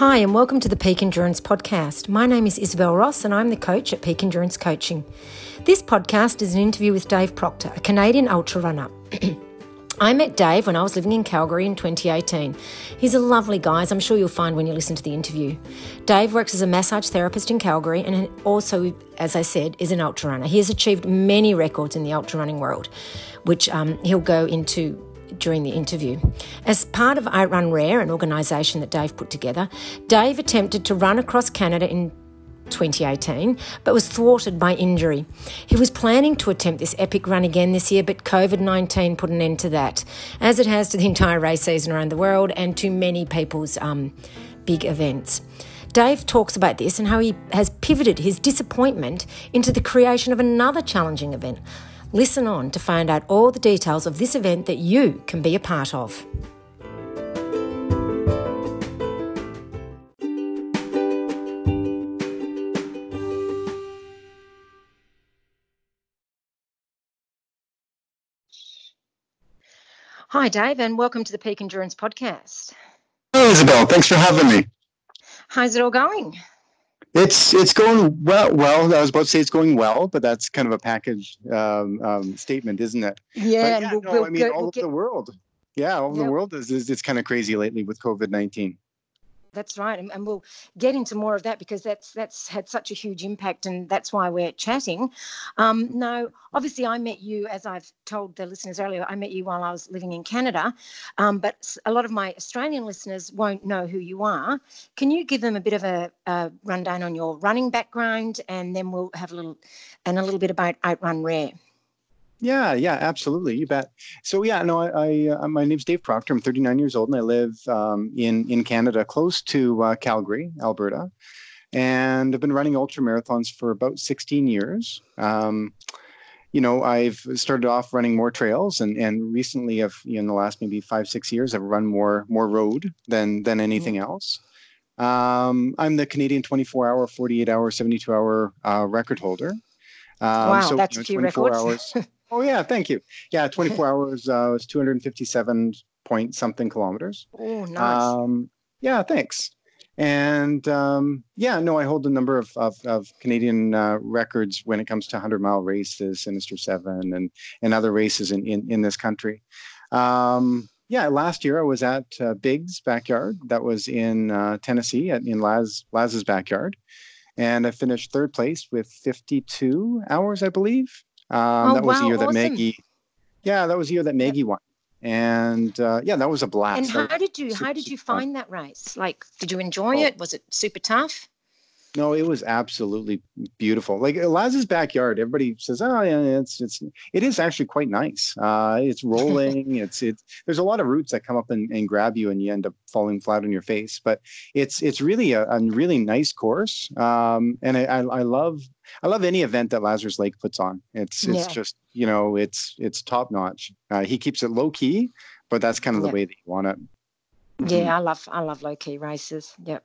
Hi, and welcome to the Peak Endurance Podcast. My name is Isabel Ross, and I'm the coach at Peak Endurance Coaching. This podcast is an interview with Dave Proctor, a Canadian ultra runner. I met Dave when I was living in Calgary in 2018. He's a lovely guy, as I'm sure you'll find when you listen to the interview. Dave works as a massage therapist in Calgary and also, as I said, is an ultra runner. He has achieved many records in the ultra running world, which um, he'll go into during the interview. As part of Outrun Rare, an organisation that Dave put together, Dave attempted to run across Canada in 2018, but was thwarted by injury. He was planning to attempt this epic run again this year, but COVID 19 put an end to that, as it has to the entire race season around the world and to many people's um, big events. Dave talks about this and how he has pivoted his disappointment into the creation of another challenging event, Listen on to find out all the details of this event that you can be a part of. Hi, Dave, and welcome to the Peak Endurance Podcast. Hello, Isabel. Thanks for having me. How's it all going? It's it's going well. Well, I was about to say it's going well, but that's kind of a package um, um, statement, isn't it? Yeah, yeah we'll, no, we'll I mean, all we'll over get... the world. Yeah, all over yeah. the world is, is it's kind of crazy lately with COVID nineteen. That's right, and, and, we'll get into more of that because that's that's had such a huge impact, and that's why we're chatting. Um, now, obviously, I met you as I've told the listeners earlier. I met you while I was living in Canada, um, but a lot of my Australian listeners won't know who you are. Can you give them a bit of a, a rundown on your running background, and then we'll have a little and a little bit about Outrun Rare. Yeah, yeah, absolutely. You bet. So yeah, no, I, I uh, my name's Dave Proctor. I'm 39 years old, and I live um, in in Canada, close to uh, Calgary, Alberta, and I've been running ultra marathons for about 16 years. Um, you know, I've started off running more trails, and and recently, I've you know, in the last maybe five six years, I've run more more road than than anything mm-hmm. else. Um, I'm the Canadian 24 hour, 48 hour, 72 hour uh, record holder. Um, wow, so, that's you know, 24 hours. Oh yeah, thank you. Yeah, 24 hours uh, was 257 point something kilometers. Oh, nice. Um, yeah, thanks. And um, yeah, no, I hold a number of of, of Canadian uh, records when it comes to 100 mile races, Sinister Seven, and and other races in in, in this country. Um, yeah, last year I was at uh, Big's backyard. That was in uh, Tennessee, at, in Laz Laz's backyard, and I finished third place with 52 hours, I believe. Um, oh, that was wow, the year that awesome. Maggie. Yeah, that was the year that Maggie won, and uh, yeah, that was a blast. And how did you how did you find that race? Like, did you enjoy oh. it? Was it super tough? No, it was absolutely beautiful. Like Laz's backyard, everybody says, "Oh, yeah, it's it's it is actually quite nice. Uh, it's rolling. it's it's there's a lot of roots that come up and, and grab you, and you end up falling flat on your face. But it's it's really a, a really nice course, um, and I, I, I love I love any event that Lazarus Lake puts on. It's it's yeah. just you know it's it's top notch. Uh, he keeps it low key, but that's kind of yeah. the way that you want it. Yeah, mm-hmm. I love I love low key races. Yep.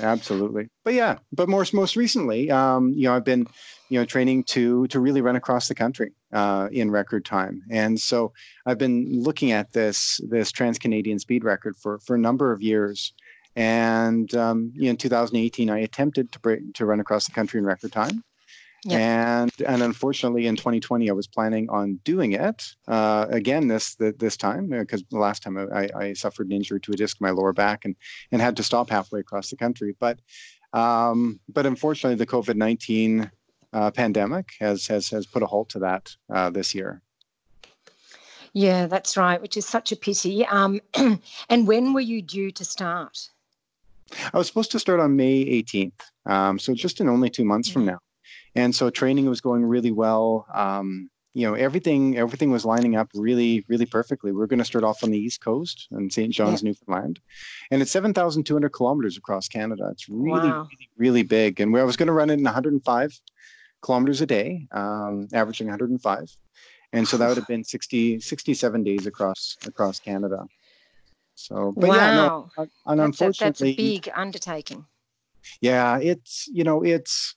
Absolutely, but yeah, but most most recently, um, you know, I've been, you know, training to to really run across the country uh, in record time, and so I've been looking at this this Trans Canadian speed record for for a number of years, and um, you know, in 2018, I attempted to break, to run across the country in record time, and and unfortunately, in 2020, I was planning on doing it uh, again this this time because uh, the last time I, I, suffered an injury to a disc in my lower back and and had to stop halfway across the country. But um, but unfortunately, the COVID 19 uh, pandemic has has has put a halt to that uh, this year. Yeah, that's right, which is such a pity. Um, and when were you due to start? I was supposed to start on May 18th, um, so just in only two months from now and so training was going really well. Um, you know, everything everything was lining up really, really perfectly. We are going to start off on the east coast in St. John's, yeah. Newfoundland, and it's seven thousand two hundred kilometers across Canada. It's really, wow. really, really big. And I was going to run it in one hundred and five kilometers a day, um, averaging one hundred and five, and so that would have been 60, 67 days across across Canada. So, but wow. yeah, no, and that's unfortunately, a, that's a big undertaking. Yeah, it's you know it's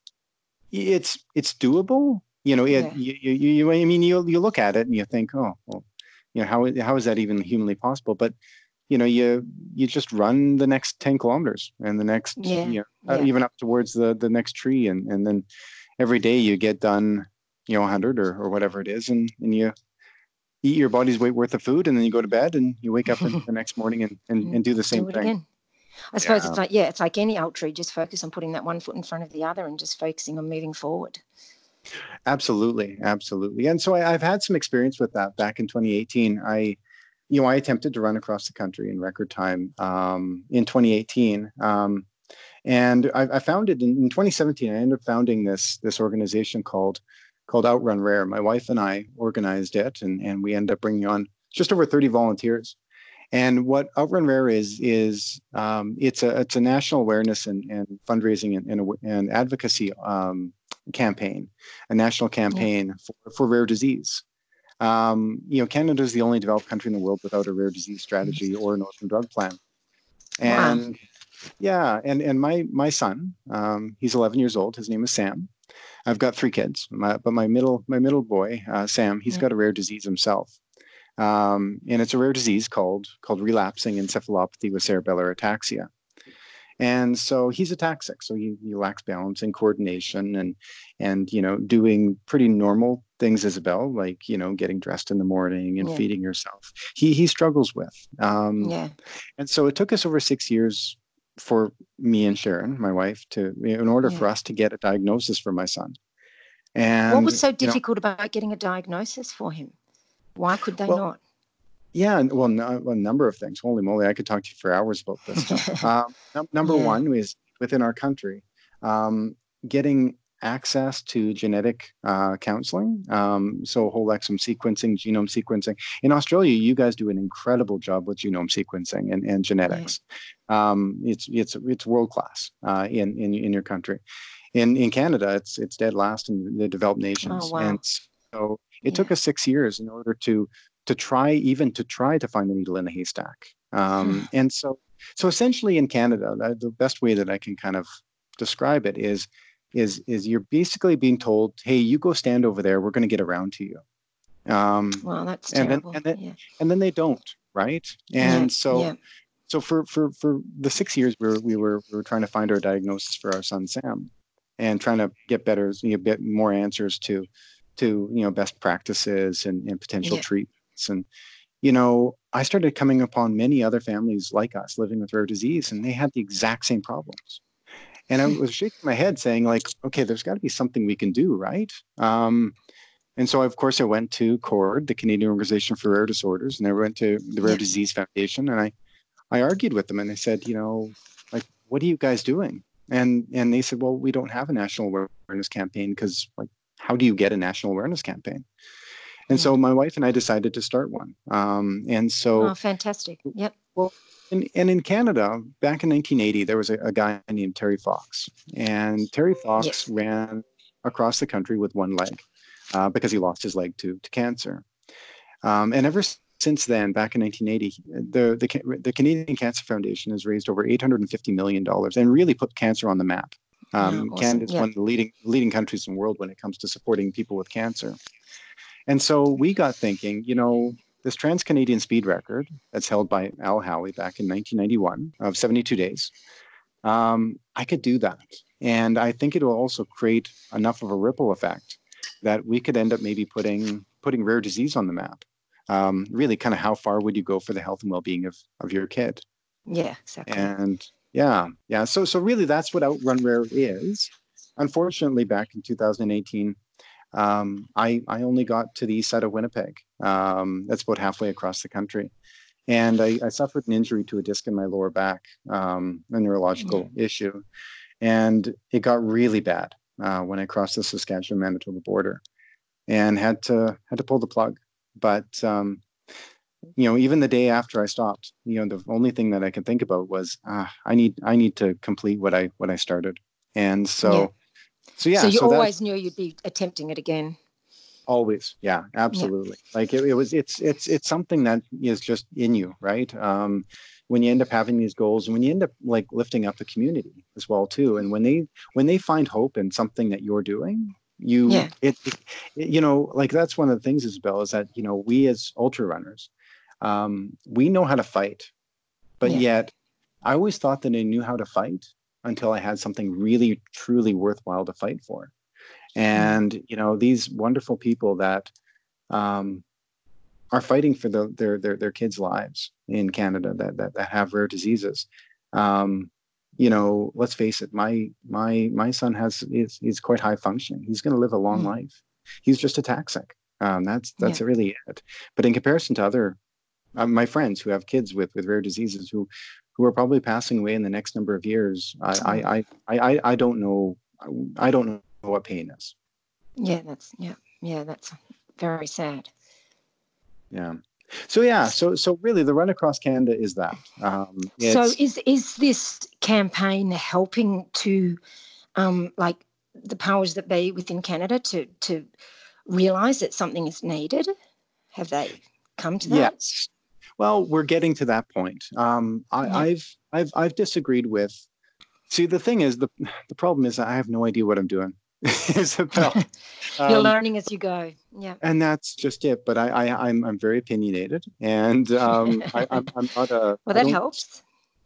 it's it's doable. You know, it, yeah. you, you, you, I mean, you you look at it and you think, oh, well, you know, how how is that even humanly possible? But you know you you just run the next 10 kilometers and the next Yeah, you know, uh, yeah. even up towards the the next tree and and then every day you get done you know 100 or, or whatever it is and and you eat your body's weight worth of food and then you go to bed and you wake up the next morning and, and, and do the same do thing again. I suppose Yeah. it's like yeah, it's like any ultra. Just focus on putting that one foot in front of the other and just focusing on moving forward. Absolutely, absolutely. And so I, I've had some experience with that. Back in 2018, I, you know, I attempted to run across the country in record time um, in 2018, um, and I, I founded in, in 2017. I ended up founding this this organization called called Outrun Rare. My wife and I organized it, and and we ended up bringing on just over 30 volunteers. And what Outrun Rare is is um, it's a it's a national awareness and, and fundraising and, and, and advocacy um, campaign, a national campaign for, for rare disease. Um, you know, Canada is the only developed country in the world without a rare disease strategy or an orphan drug plan. Wow. And yeah, and and my my son, um, he's 11 years old. His name is Sam. I've got three kids, my, but my middle my middle boy, uh, Sam, he's Yeah. got a rare disease himself, um, and it's a rare disease called called relapsing encephalopathy with cerebellar ataxia. And so he's ataxic, so he, he lacks balance and coordination, and and you know doing pretty normal things, Isabel, like you know getting dressed in the morning and Yeah. feeding yourself. He he struggles with. Um, Yeah. and so it took us over six years for me and Sharon, my wife, to in order Yeah. for us to get a diagnosis for my son. And what was so you know, difficult about getting a diagnosis for him? Why could they Well, not? yeah, well, no, a number of things. Holy moly, I could talk to you for hours about this stuff. um, num- number Yeah. one is within our country, um, getting access to genetic uh, counseling. Um, so whole exome sequencing, genome sequencing. In Australia, you guys do an incredible job with genome sequencing and, and genetics. Um, it's it's it's world class uh, in, in in your country. In in Canada, it's it's dead last in the developed nations. Oh, wow. And so it took us six years in order to to try even to try to find the needle in the haystack. Um, and so so essentially in Canada, the, best way that I can kind of describe it is is is you're basically being told, hey, you go stand over there. We're going to get around to you. Um, Well, that's and then- terrible. and then- yeah. and then they don't, right? And Yeah, so yeah. so for for for the six years we were we were we were trying to find our diagnosis for our son Sam, and trying to get better, you know, get more answers to to you know best practices and, and potential Yeah. treatments and you know I started coming upon many other families like us living with rare disease and they had the exact same problems. And I was shaking my head saying like, okay, there's got to be something we can do, right? Um, and so, of course, I went to CORD, the Canadian Organization for Rare Disorders, and I went to the Rare Yeah. Disease Foundation, and I, I argued with them, and I said, you know, like, what are you guys doing? And and they said, well, we don't have a national awareness campaign because, like, how do you get a national awareness campaign? And so my wife and I decided to start one. Um, and so Oh, fantastic. Yep. Well, and, and in Canada, back in 1980, there was a, a guy named Terry Fox. And Terry Fox Yes. ran across the country with one leg uh, because he lost his leg to, to cancer. Um, and ever since then, back in 1980, the, the, the Canadian Cancer Foundation has raised over $850 million and really put cancer on the map. Um, Yeah, awesome. Canada is Yeah. one of the leading, leading countries in the world when it comes to supporting people with cancer. And so we got thinking, you know, this Trans Canadian speed record that's held by Al Howie back in 1991 of 72 days, um, I could do that. And I think it will also create enough of a ripple effect that we could end up maybe putting putting rare disease on the map. Um, really, kind of how far would you go for the health and well being of, of your kid? Yeah, exactly. And yeah, yeah. So so really, that's what Outrun Rare is. Unfortunately, back in 2018, um, I I only got to the east side of Winnipeg. Um, that's about halfway across the country, and I, I suffered an injury to a disc in my lower back, um, a neurological issue, and it got really bad uh, when I crossed the Saskatchewan-Manitoba border, and had to had to pull the plug. But um, you know, even the day after I stopped, you know, the only thing that I could think about was ah, I need I need to complete what I what I started, and so. Yeah. So yeah, so you so always knew you'd be attempting it again. always yeah absolutely like it, it was it's it's it's something that is just in you right um when you end up having these goals and when you end up like lifting up the community as well too and when they when they find hope in something that you're doing you Yeah. it, it you know like that's one of the things isabel is that you know we as ultra runners um we know how to fight but yeah. yet I always thought that I knew how to fight until I had something really, truly worthwhile to fight for. Mm-hmm. And, you know, these wonderful people that um, are fighting for the, their, their, their kids' lives in Canada that, that, that have rare diseases. Um, you know, let's face it, my, my, my son has, is, is quite high functioning. He's going to live a long mm. life. He's just ataxic. Um, that's, that's yeah. really it. But in comparison to other, uh, my friends who have kids with, with rare diseases who, who are probably passing away in the next number of years. I, I, I, I, I don't know. I don't know what pain is. Yeah, that's yeah, yeah, that's very sad. Yeah. So yeah, so so really, the run across Canada is that. Um, so is is this campaign helping to, um, like the powers that be within Canada to to realize that something is needed? Have they come to that? Yes. Well, we're getting to that point. Um, I, yeah. I've I've I've disagreed with. See, the thing is, the the problem is I have no idea what I'm doing. Isabel. You're um, learning as you go. Yeah. And that's just it. But I, I I'm I'm very opinionated, and um, I, am I'm not a. Well, that helps.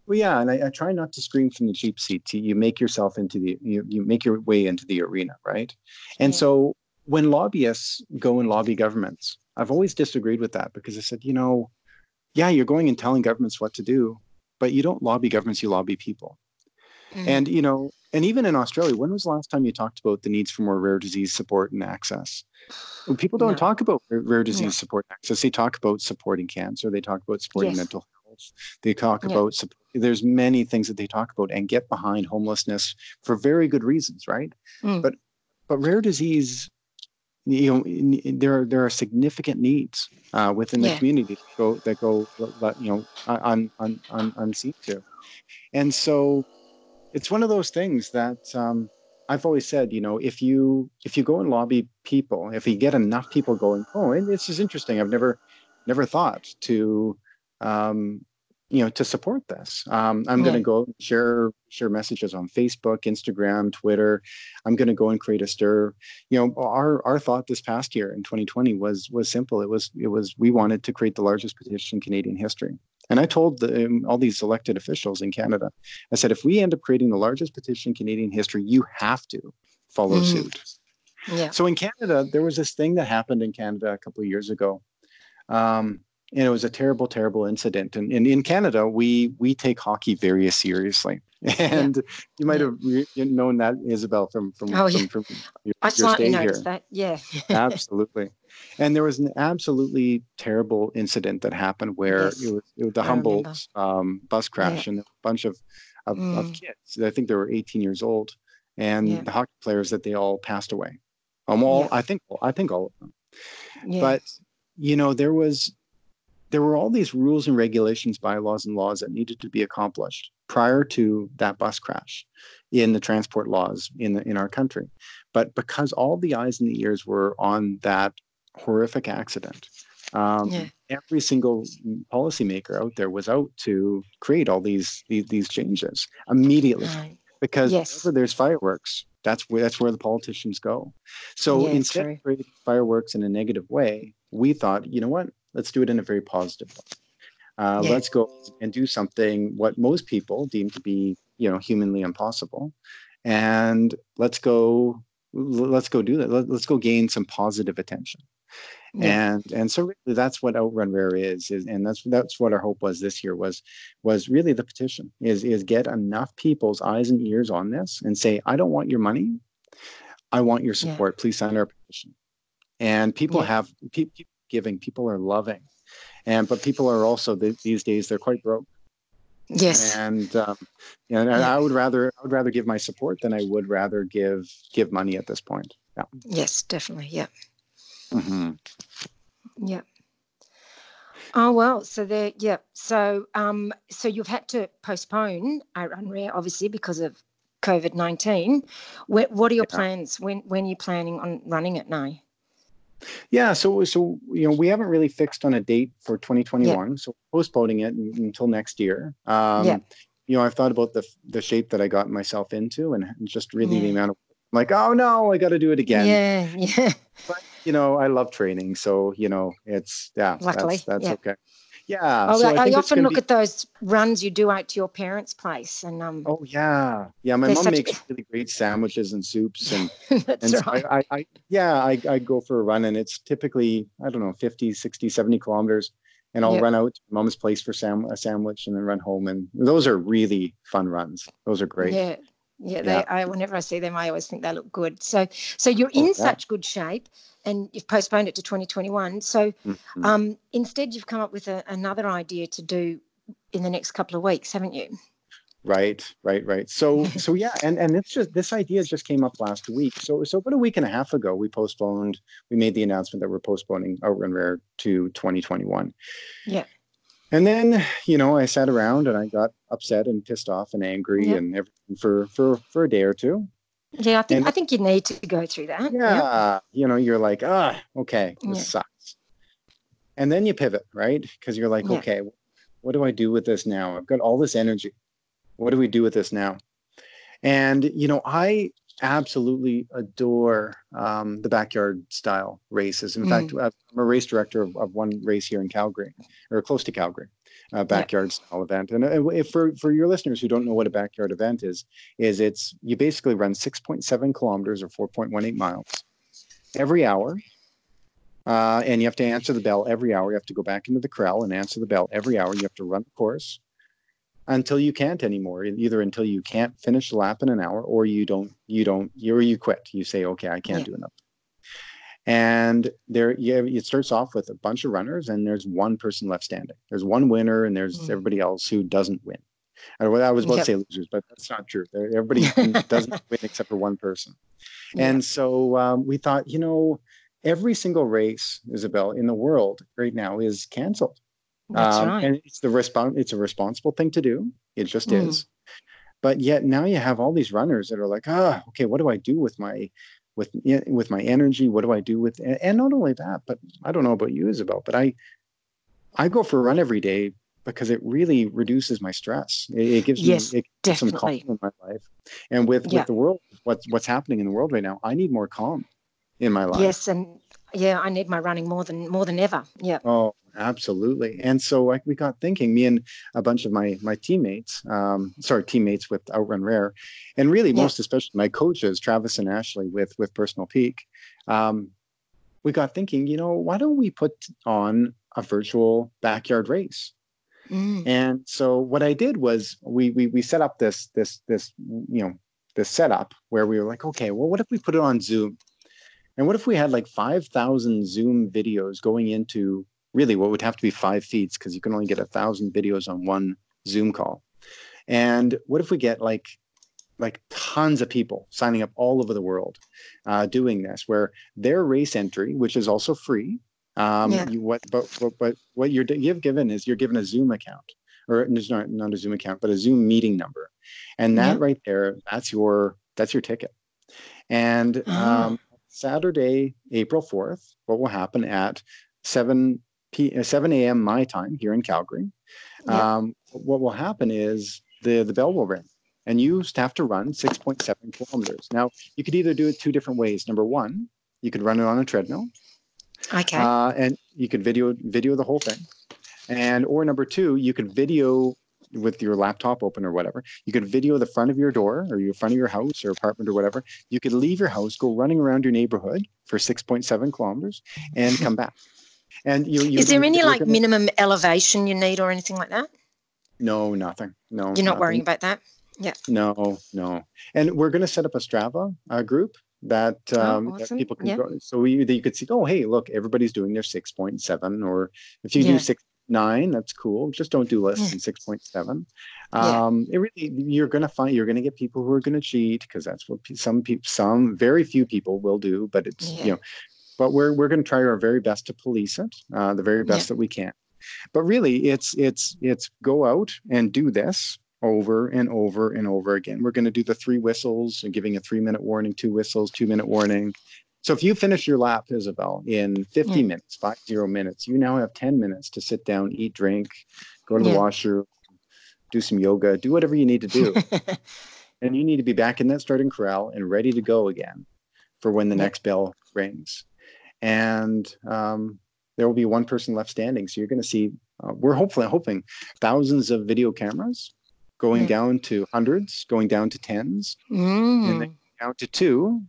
Well, yeah, and I, I, try not to scream from the cheap seat. You make yourself into the you you make your way into the arena, right? And yeah. so when lobbyists go and lobby governments, I've always disagreed with that because I said, you know, yeah, you're going and telling governments what to do, but you don't lobby governments, you lobby people. Mm. And, you know, and even in Australia, when was the last time you talked about the needs for more rare disease support and access? People don't no. talk about rare disease no. support access. They talk about supporting cancer. They talk about supporting yes. mental health. They talk yeah. about there's many things that they talk about and get behind homelessness for very good reasons, right? Mm. But but rare disease you know there are there are significant needs uh, within the yeah. community that go that go you know un, un, un, unseen to and so it's one of those things that um, I've always said you know if you if you go and lobby people if you get enough people going oh and this is interesting I've never never thought to um, you know to support this. Um, i'm going to go share share messages on facebook instagram twitter. I'm going to go and create a stir. You know our our thought this past year in 2020 was was simple. It was it was we wanted to create the largest petition in canadian history. And i told the, um, all these elected officials in canada i said if we end up creating the largest petition in canadian history you have to follow mm. suit. Yeah. so in canada there was this thing that happened in canada a couple of years ago. Um, and it was a terrible, terrible incident. And, and in Canada, we we take hockey very seriously. And yeah. you might have known that Isabel from from, oh, from, yeah. from your, I slightly noticed here. that. Yeah, absolutely. And there was an absolutely terrible incident that happened where yes. it, was, it was the I Humboldt um, bus crash yeah. and a bunch of of, mm. of, kids. I think they were 18 years old, and the hockey players that they all passed away. Um, all I think I think all of them. But you know there was there were all these rules and regulations, bylaws and laws that needed to be accomplished prior to that bus crash in the transport laws in the, in our country. But because all the eyes and the ears were on that horrific accident, um, yeah. every single policymaker out there was out to create all these these, these changes immediately. Right. Because yes. whenever there's fireworks, that's where that's where the politicians go. So yeah, instead true. of creating fireworks in a negative way, we thought, you know what? Let's do it in a very positive way. Uh, yeah. Let's go and do something what most people deem to be, you know, humanly impossible, and let's go. Let's go do that. Let, us go gain some positive attention. Yeah. And and so really that's what Outrun Rare is, is and that's that's what our hope was this year was was really the petition is is get enough people's eyes and ears on this and say I don't want your money, I want your support. Yeah. Please sign our petition. And people yeah. have people giving. People are loving, and but people are also these days they're quite broke. Yes. And um, and yeah. I would rather I would rather give my support than I would rather give give money at this point. Yeah. Yes, definitely. Yeah. Mm-hmm. Yeah. Oh well, so there, yeah. So, um, so you've had to postpone Outrun Rare, obviously, because of COVID nineteen. What, what are your yeah. plans? When when are you planning on running it now? Yeah, so so you know we haven't really fixed on a date for 2021, yeah. so postponing it until next year. Um, yeah. You know, I've thought about the the shape that I got myself into, and just really yeah. the amount of like, oh no, I got to do it again. Yeah, yeah. But you know, I love training, so you know, it's yeah, Luckily, that's, that's yeah. okay. Yeah. Oh, so I, I think it's often look be- at those runs you do out to your parents' place, and um, Oh yeah, yeah. My mom such makes really great sandwiches and soups, and and so right. I, I, I yeah, I, I go for a run, and it's typically I don't know 50, 60, 70 kilometers, and I'll Yeah. run out to mom's place for sam- a sandwich, and then run home, and those are really fun runs. Those are great. Yeah. Yeah, they, Yeah. I whenever I see them, I always think they look good. So, so you're in Oh, yeah. such good shape, and you've postponed it to 2021. So, Mhm. um, instead, you've come up with a, another idea to do in the next couple of weeks, haven't you? Right, right, right. So, so yeah, and and it's just this idea just came up last week. So, so about a week and a half ago, we postponed. We made the announcement that we're postponing Outrun Rare to 2021. Yeah. And then, you know, I sat around and I got upset and pissed off and angry Yeah. and everything for for for a day or two. Yeah, I think And- I think you need to go through that. Yeah, you know, you're like, ah, okay, this Yeah. sucks. And then you pivot, right? Because you're like, Yeah. okay, what do I do with this now? I've got all this energy. What do we do with this now? And you know, I absolutely adore um, the backyard style races. In fact, I'm a race director of, of one race here in Calgary, or close to Calgary, a backyard style event. And if for for your listeners who don't know what a backyard event is, is it's you basically run 6.7 kilometers or 4.18 miles every hour. Uh, and you have to answer the bell every hour. You have to go back into the corral and answer the bell every hour. You have to run the course until you can't anymore. Either until you can't finish the lap in an hour, or you don't, you don't, you or you quit. You say, okay, I can't Yeah. do enough. And there, yeah, it starts off with a bunch of runners, and there's one person left standing. There's one winner, and there's Mm. everybody else who doesn't win. I was I was about Yep. to say losers, but that's not true. Everybody doesn't win except for one person. Yeah. And so um, we thought, you know, every single race, Isabel, in the world right now is canceled. That's Um, right. And it's the respon it's a responsible thing to do. It just Mm. is. But yet now you have all these runners that are like, ah, okay, what do I do with my with with my energy? What do I do with and and not only that, but I don't know about you, Isabel, but I I go for a run every day because it really reduces my stress. It, it gives Yes, me it gives some calm in my life. And with Yeah. with the world, what's what's happening in the world right now, I need more calm in my life. Yes, and yeah, I need my running more than more than ever. Yeah. Oh, absolutely. And so like we got thinking, me and a bunch of my my teammates, um, sorry, teammates with Outrun Rare, and really Yeah. most especially my coaches, Travis and Ashley with with Personal Peak. Um, we got thinking, you know, why don't we put on a virtual backyard race? Mm. And so what I did was we we we set up this this this you know this setup where we were like, okay, well, what if we put it on Zoom? And what if we had like five thousand Zoom videos going into really what would have to be five feeds because you can only get a thousand videos on one Zoom call. And what if we get like like tons of people signing up all over the world uh, doing this, where their race entry, which is also free, um, Yeah. you, what but, but but what you're you've given is you're given a Zoom account, or not not a Zoom account, but a Zoom meeting number, and that Yeah. right there, that's your that's your ticket. And Ah. um, Saturday, April fourth, what will happen at seven p uh, seven a.m. my time here in Calgary? Yeah. Um, what will happen is the the bell will ring, and you have to run six point seven kilometers. Now you could either do it two different ways. Number one, you could run it on a treadmill, Okay. uh, and you could video video the whole thing. And or number two, you could video with your laptop open or whatever. You could video the front of your door or your front of your house or apartment or whatever. You could leave your house, go running around your neighborhood for six point seven kilometers, and come back. And you, you Is there any like gonna- minimum elevation you need or anything like that? No, nothing. No, You're not worrying about that? Yeah. No, no. And we're going to set up a Strava uh, group that, Oh, um, that people can Yeah. go. So you, that you could see, oh, hey, look, everybody's doing their 6.7. Or if you Yeah. do 6.9, that's cool. Just don't do less Yeah. than 6.7. Yeah. Um, it really, you're going to find, you're to get people who are going to cheat because that's what some people, some very few people will do. But it's, Yeah. you know, but we're, we're going to try our very best to police it, uh, the very best that we can. But really, it's it's it's go out and do this over and over and over again. We're going to do the three whistles and giving a three minute warning, two whistles, two minute warning. So if you finish your lap, Isabel, in 50 Mm. minutes, five zero minutes, you now have 10 minutes to sit down, eat, drink, go to the Yeah. washroom, do some yoga, do whatever you need to do. and you need to be back in that starting corral and ready to go again for when the Yeah. next bell rings. And um, there will be one person left standing. So you're going to see uh, we're hopefully hoping thousands of video cameras going Mm. down to hundreds, going down to tens, Mm. and then down to two,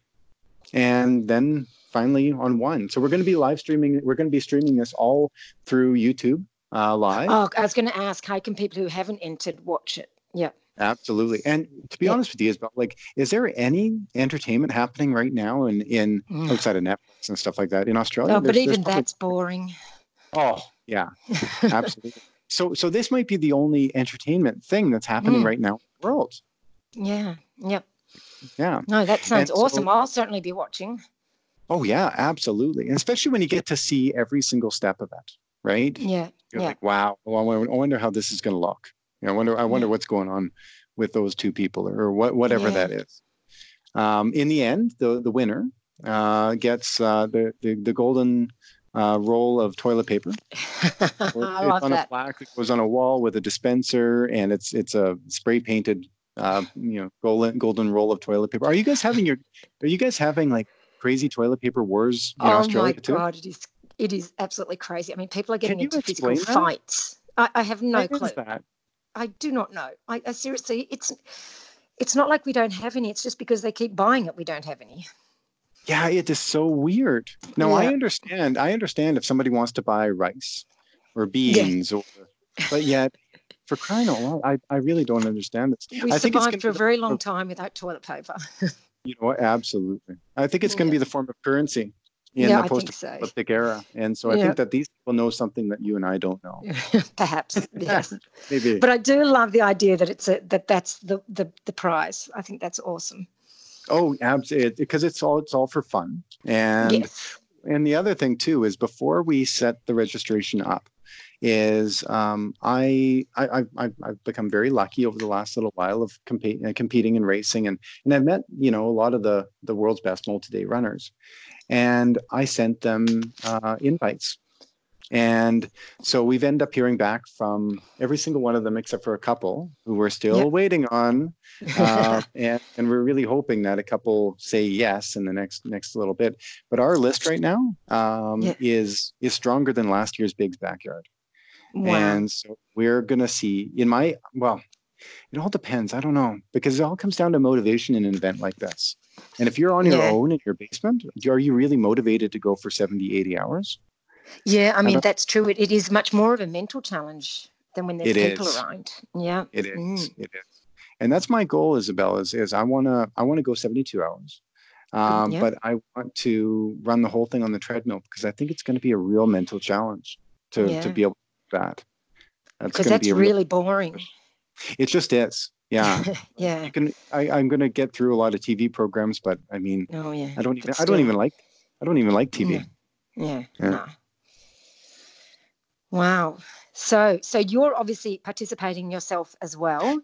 and then finally on one. So we're going to be live streaming. We're going to be streaming this all through YouTube uh, live. Oh, I was going to ask, how can people who haven't entered watch it? Yeah. Absolutely. And to be Yeah. honest with you, Isabel, like, is there any entertainment happening right now in in Mm. outside of Netflix and stuff like that in Australia? Oh, but even that's boring. Oh, yeah, absolutely. so, so this might be the only entertainment thing that's happening Mm. right now in the world. yeah. Yep. Yeah. No, that sounds And so- awesome. I'll certainly be watching. Oh, yeah, absolutely. And especially when you get to see every single step of it, right? Yeah. You're yeah. like, wow. Well, I wonder- how this is going to look. You know, I wonder. I wonder Yeah. what's going on with those two people, or what, whatever Yeah. that is. Um, in the end, the the winner uh, gets uh, the, the the golden uh, roll of toilet paper. I it's love on a that. plaque that goes on a wall with a dispenser, and it's it's a spray painted, uh, you know, golden golden roll of toilet paper. Are you guys having your? Are you guys having like crazy toilet paper wars in Oh my Australia too? god, it is it is absolutely crazy. I mean, people are getting into physical that? fights. I, I have no What is clue. that? I do not know. I, I seriously, it's it's not like we don't have any. It's just because they keep buying it, we don't have any. Yeah, it is so weird. Now I understand. I understand if somebody wants to buy rice or beans, or but yet for crying out loud, I, I really don't understand this. We I think survived for a very long time without toilet paper. You know? Absolutely. I think it's going to be the form of currency in yeah, the think so. post-apocalyptic era, and so I Yeah. think that these people know something that you and I don't know. Perhaps, yes. Maybe. But I do love the idea that it's a, that that's the, the the prize. I think that's awesome. oh, absolutely, because it's all it's all for fun. And yes. and the other thing too is before we set the registration up is um, I, I I've, I've I've become very lucky over the last little while of compete, uh, competing and racing and and I've met you know a lot of the the world's best multi-day runners and I sent them uh, invites and so we've ended up hearing back from every single one of them except for a couple who we're still Yep. waiting on uh, and, and we're really hoping that a couple say yes in the next next little bit. But our list right now um, Yeah. is is stronger than last year's Big's backyard, wow. and so we're gonna see. In my well, it all depends. I don't know because it all comes down to motivation in an event like this. And if you're on your Yeah. own in your basement, are you really motivated to go for 70, 80 hours? yeah, I mean don't- that's true. It, it is much more of a mental challenge than when there's people is. around. Yeah. It is. Mm. It is. And that's my goal, Isabel. Is is I wanna I wanna go 72 hours. Um, yeah. But I want to run the whole thing on the treadmill because I think it's going to be a real mental challenge to, to be able to that. That's Because going to that's be a real, really boring. it just is. Yeah. yeah. you can I, I'm going to get through a lot of TV programs, but I mean, Oh yeah. I don't even But I don't even like I don't even like TV. Yeah. Yeah. No. Wow. So so you're obviously participating yourself as well.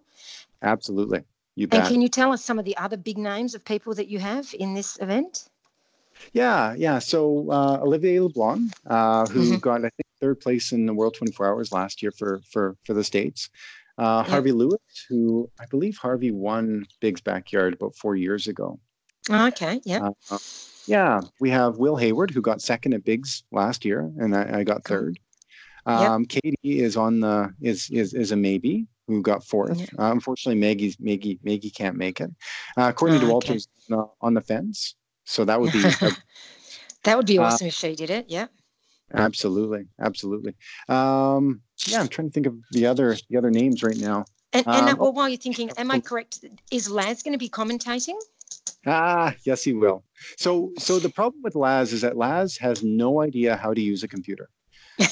Absolutely. You And can you tell us some of the other big names of people that you have in this event? Yeah, yeah. So uh, Olivier Leblanc, uh, who Mhm. got I think third place in the World 24 Hours last year for for for the states. Uh, Yeah. Harvey Lewis, who I believe Harvey won Big's backyard about four years ago. Okay. Yeah. Uh, yeah, we have Will Hayward, who got second at Big's last year, and I, I got third. Yep. Um, Katie is on the is is is a maybe who got fourth. Yeah. Uh, unfortunately, Maggie's Maggie Maggie can't make it. Uh, Courtney Oh, Dauwalter okay. is on the- on the fence, so that would be a that would be uh, awesome if she did it. Yeah. Absolutely, absolutely. Um, yeah, I'm trying to think of the other the other names right now. And, and uh, um, well, while you're thinking, am I oh. correct? Is Laz going to be commentating? Ah, yes, he will. So, so the problem with Laz is that Laz has no idea how to use a computer,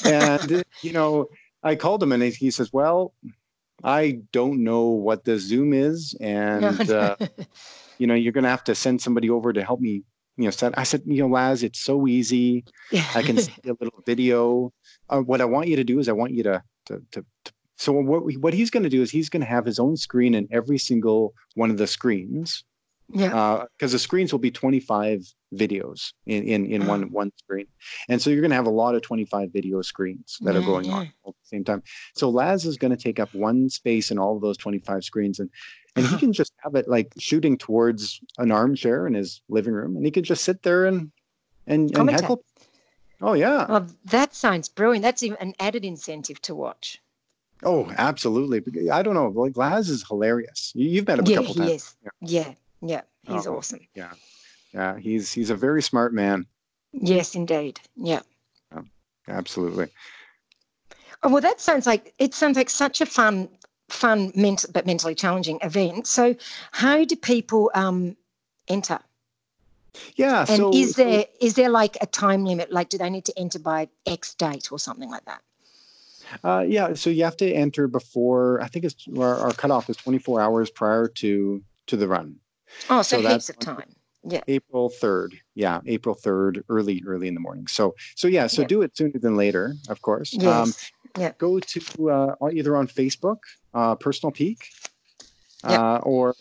and you know, I called him and he says, "Well, I don't know what the Zoom is, and uh, you know, you're going to have to send somebody over to help me." You know, set. I said, you know, Laz, it's so easy. Yeah. I can see a little video. Uh, what I want you to do is I want you to to to. to so what we, what he's going to do is he's going to have his own screen in every single one of the screens yeah. because the screens will be 25 videos in in, in one one screen, and so you're going to have a lot of 25 video screens that are going yeah. on at the same time. So Laz is going to take up one space in all of those 25 screens, and and he can just have it like shooting towards an armchair in his living room, and he can just sit there and and, and heckle. Oh yeah. Well, that sounds brilliant. That's even an added incentive to watch. Oh, absolutely. I don't know. Like Laz is hilarious. You, have met him yeah, a couple times. Yeah. yeah, yeah. He's oh, awesome. Yeah, yeah. He's he's a very smart man. Yes, indeed. Yeah. yeah absolutely. Oh, well, that sounds like it sounds like such a fun, fun, ment- but mentally challenging event. So, how do people um, enter? Yeah. And so, is there is there like a time limit? Like, do they need to enter by X date or something like that? Uh, yeah. So you have to enter before. I think it's our, our cutoff is 24 hours prior to to the run. Oh, so, so heaps of time. Yeah. April 3rd. Yeah, April 3rd, early, early in the morning. So, so yeah, so yeah. do it sooner than later, of course. Yes. Um, yeah. Go to uh, either on Facebook, uh, Personal Peak, uh, or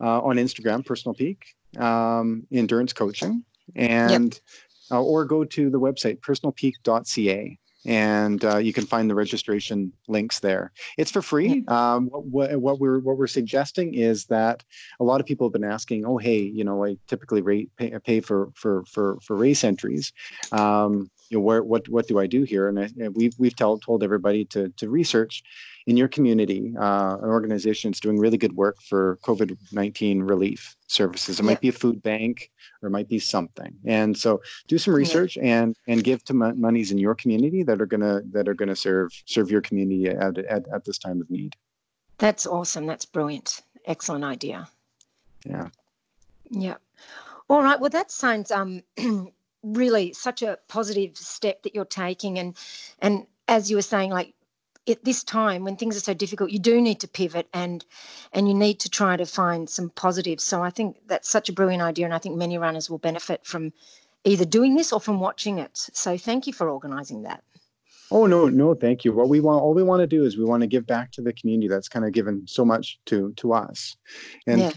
uh, on Instagram, Personal Peak, um, Endurance Coaching, and yep. Uh, or go to the website personalpeak.ca and uh, you can find the registration links there. It's for free. Um, what, what, we're what we're suggesting is that a lot of people have been asking, oh hey, you know, I typically rate, pay, pay for for for for race entries. Um, you know, where what what do I do here? And, I, and we've we've told told everybody to to research in your community, uh, an organization that's doing really good work for COVID 19 relief services. It might be a food bank or it might be something. And so do some research yeah. and and give to monies in your community that are gonna that are gonna serve serve your community at, at, at this time of need. That's awesome. That's brilliant. Excellent idea. Yeah. Yeah. All right. Well, that sounds um really such a positive step that you're taking. And and as you were saying like at this time when things are so difficult you do need to pivot and and you need to try to find some positives. So i think that's such a brilliant idea and i think many runners will benefit from either doing this or from watching it. So thank you for organizing that. Oh no no thank you. What we want all we want to do is we want to give back to the community that's kind of given so much to to us. And yeah.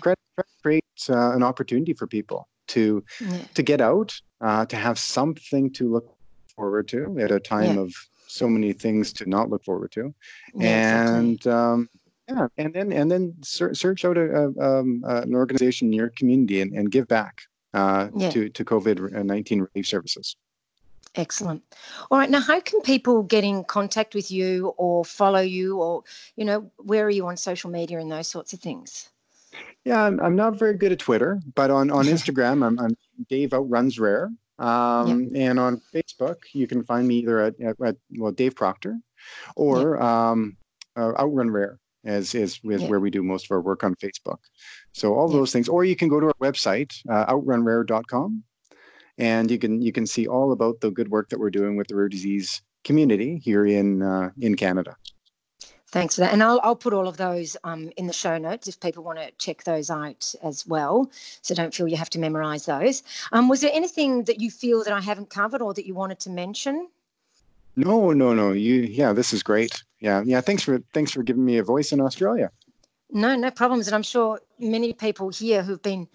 create uh, an opportunity for people to yeah. to get out uh, to have something to look forward to at a time yeah. of so many things to not look forward to, yeah, and exactly. um, yeah, and then and then ser- search out a, a um, uh, an organization in your community and, and give back uh, yeah. to to COVID nineteen relief services. Excellent. All right. Now, how can people get in contact with you or follow you, or you know, where are you on social media and those sorts of things? Yeah, I'm, I'm not very good at Twitter, but on on Instagram, I'm, I'm Dave Outruns Rare. Um. And on Facebook, you can find me either at, at, at well Dave Proctor, or um, uh, Outrun Rare as is yep. where we do most of our work on Facebook. So all those things, or you can go to our website uh, outrunrare.com, and you can you can see all about the good work that we're doing with the rare disease community here in uh, in Canada. Thanks for that. And I'll, I'll put all of those um, in the show notes if people want to check those out as well. So don't feel you have to memorize those. Um, was there anything that you feel that I haven't covered or that you wanted to mention? No, no, no. You, yeah, this is great. Yeah, yeah. Thanks for thanks for giving me a voice in Australia. No, no problems. And I'm sure many people here who've been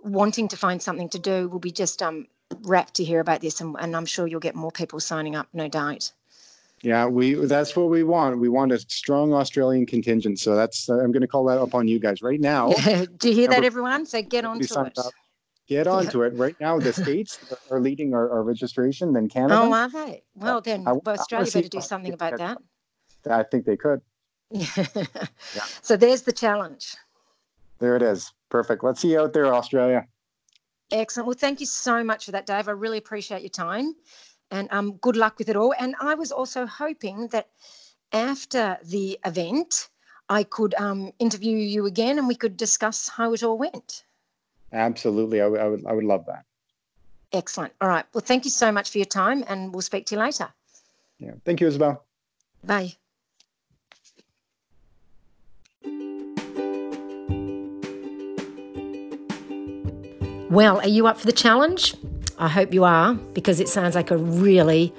wanting to find something to do will be just um, rapt to hear about this, and, and I'm sure you'll get more people signing up, no doubt. Yeah, we that's what we want. We want a strong Australian contingent. So that's uh, I'm going to call that up on you guys right now. Do you hear that, everyone? So get on to it. Up. Get on to it right now. The states are leading our, our, registration, then Canada. Oh, are they? Well, then I, Australia better do something about that. I think they could. yeah. So there's the challenge. There it is. Perfect. Let's see you out there, Australia. Excellent. Well, thank you so much for that, Dave. I really appreciate your time and um, good luck with it all. And I was also hoping that after the event, I could um, interview you again and we could discuss how it all went. Absolutely. I, w- I, would, I would love that. Excellent. All right. Well, thank you so much for your time and we'll speak to you later. Yeah. Thank you, Isabel. Bye. Well, are you up for the challenge? I hope you are because it sounds like a really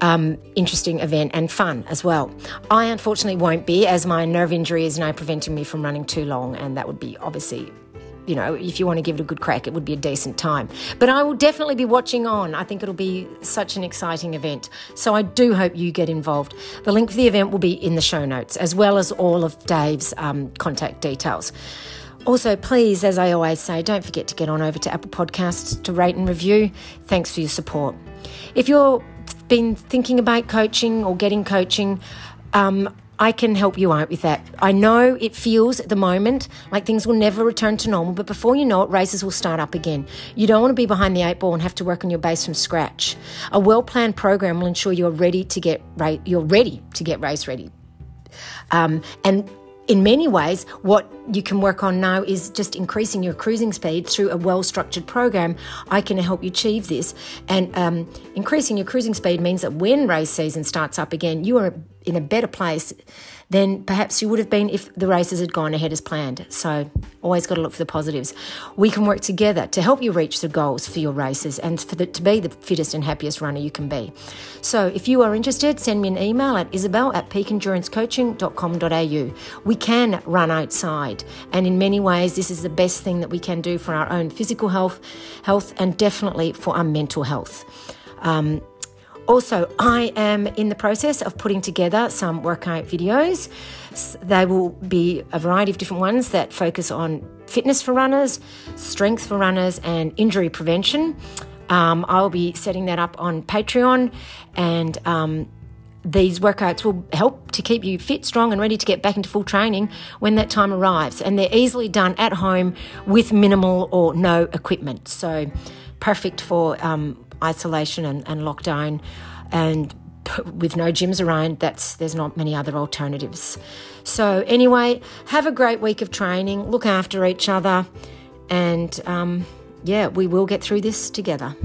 um, interesting event and fun as well. I unfortunately won't be, as my nerve injury is now preventing me from running too long, and that would be obviously. You know, if you want to give it a good crack, it would be a decent time. But I will definitely be watching on. I think it'll be such an exciting event. So I do hope you get involved. The link for the event will be in the show notes, as well as all of Dave's um, contact details. Also, please, as I always say, don't forget to get on over to Apple Podcasts to rate and review. Thanks for your support. If you've been thinking about coaching or getting coaching, um, I can help you out with that. I know it feels at the moment like things will never return to normal, but before you know it, races will start up again. You don't want to be behind the eight ball and have to work on your base from scratch. A well planned program will ensure you're ready to get you're ready to get race ready. Um, and in many ways, what you can work on now is just increasing your cruising speed through a well structured program. I can help you achieve this. And um, increasing your cruising speed means that when race season starts up again, you are in a better place than perhaps you would have been if the races had gone ahead as planned. So, always got to look for the positives. We can work together to help you reach the goals for your races and for the, to be the fittest and happiest runner you can be. So, if you are interested, send me an email at isabel at peakendurancecoaching.com.au. We can run outside, and in many ways, this is the best thing that we can do for our own physical health, health, and definitely for our mental health. Um, also, I am in the process of putting together some workout videos. They will be a variety of different ones that focus on fitness for runners, strength for runners, and injury prevention. Um, I'll be setting that up on Patreon, and um, these workouts will help to keep you fit, strong, and ready to get back into full training when that time arrives. And they're easily done at home with minimal or no equipment. So, perfect for um, isolation and, and lockdown and with no gyms around that's there's not many other alternatives. So anyway have a great week of training look after each other and um, yeah we will get through this together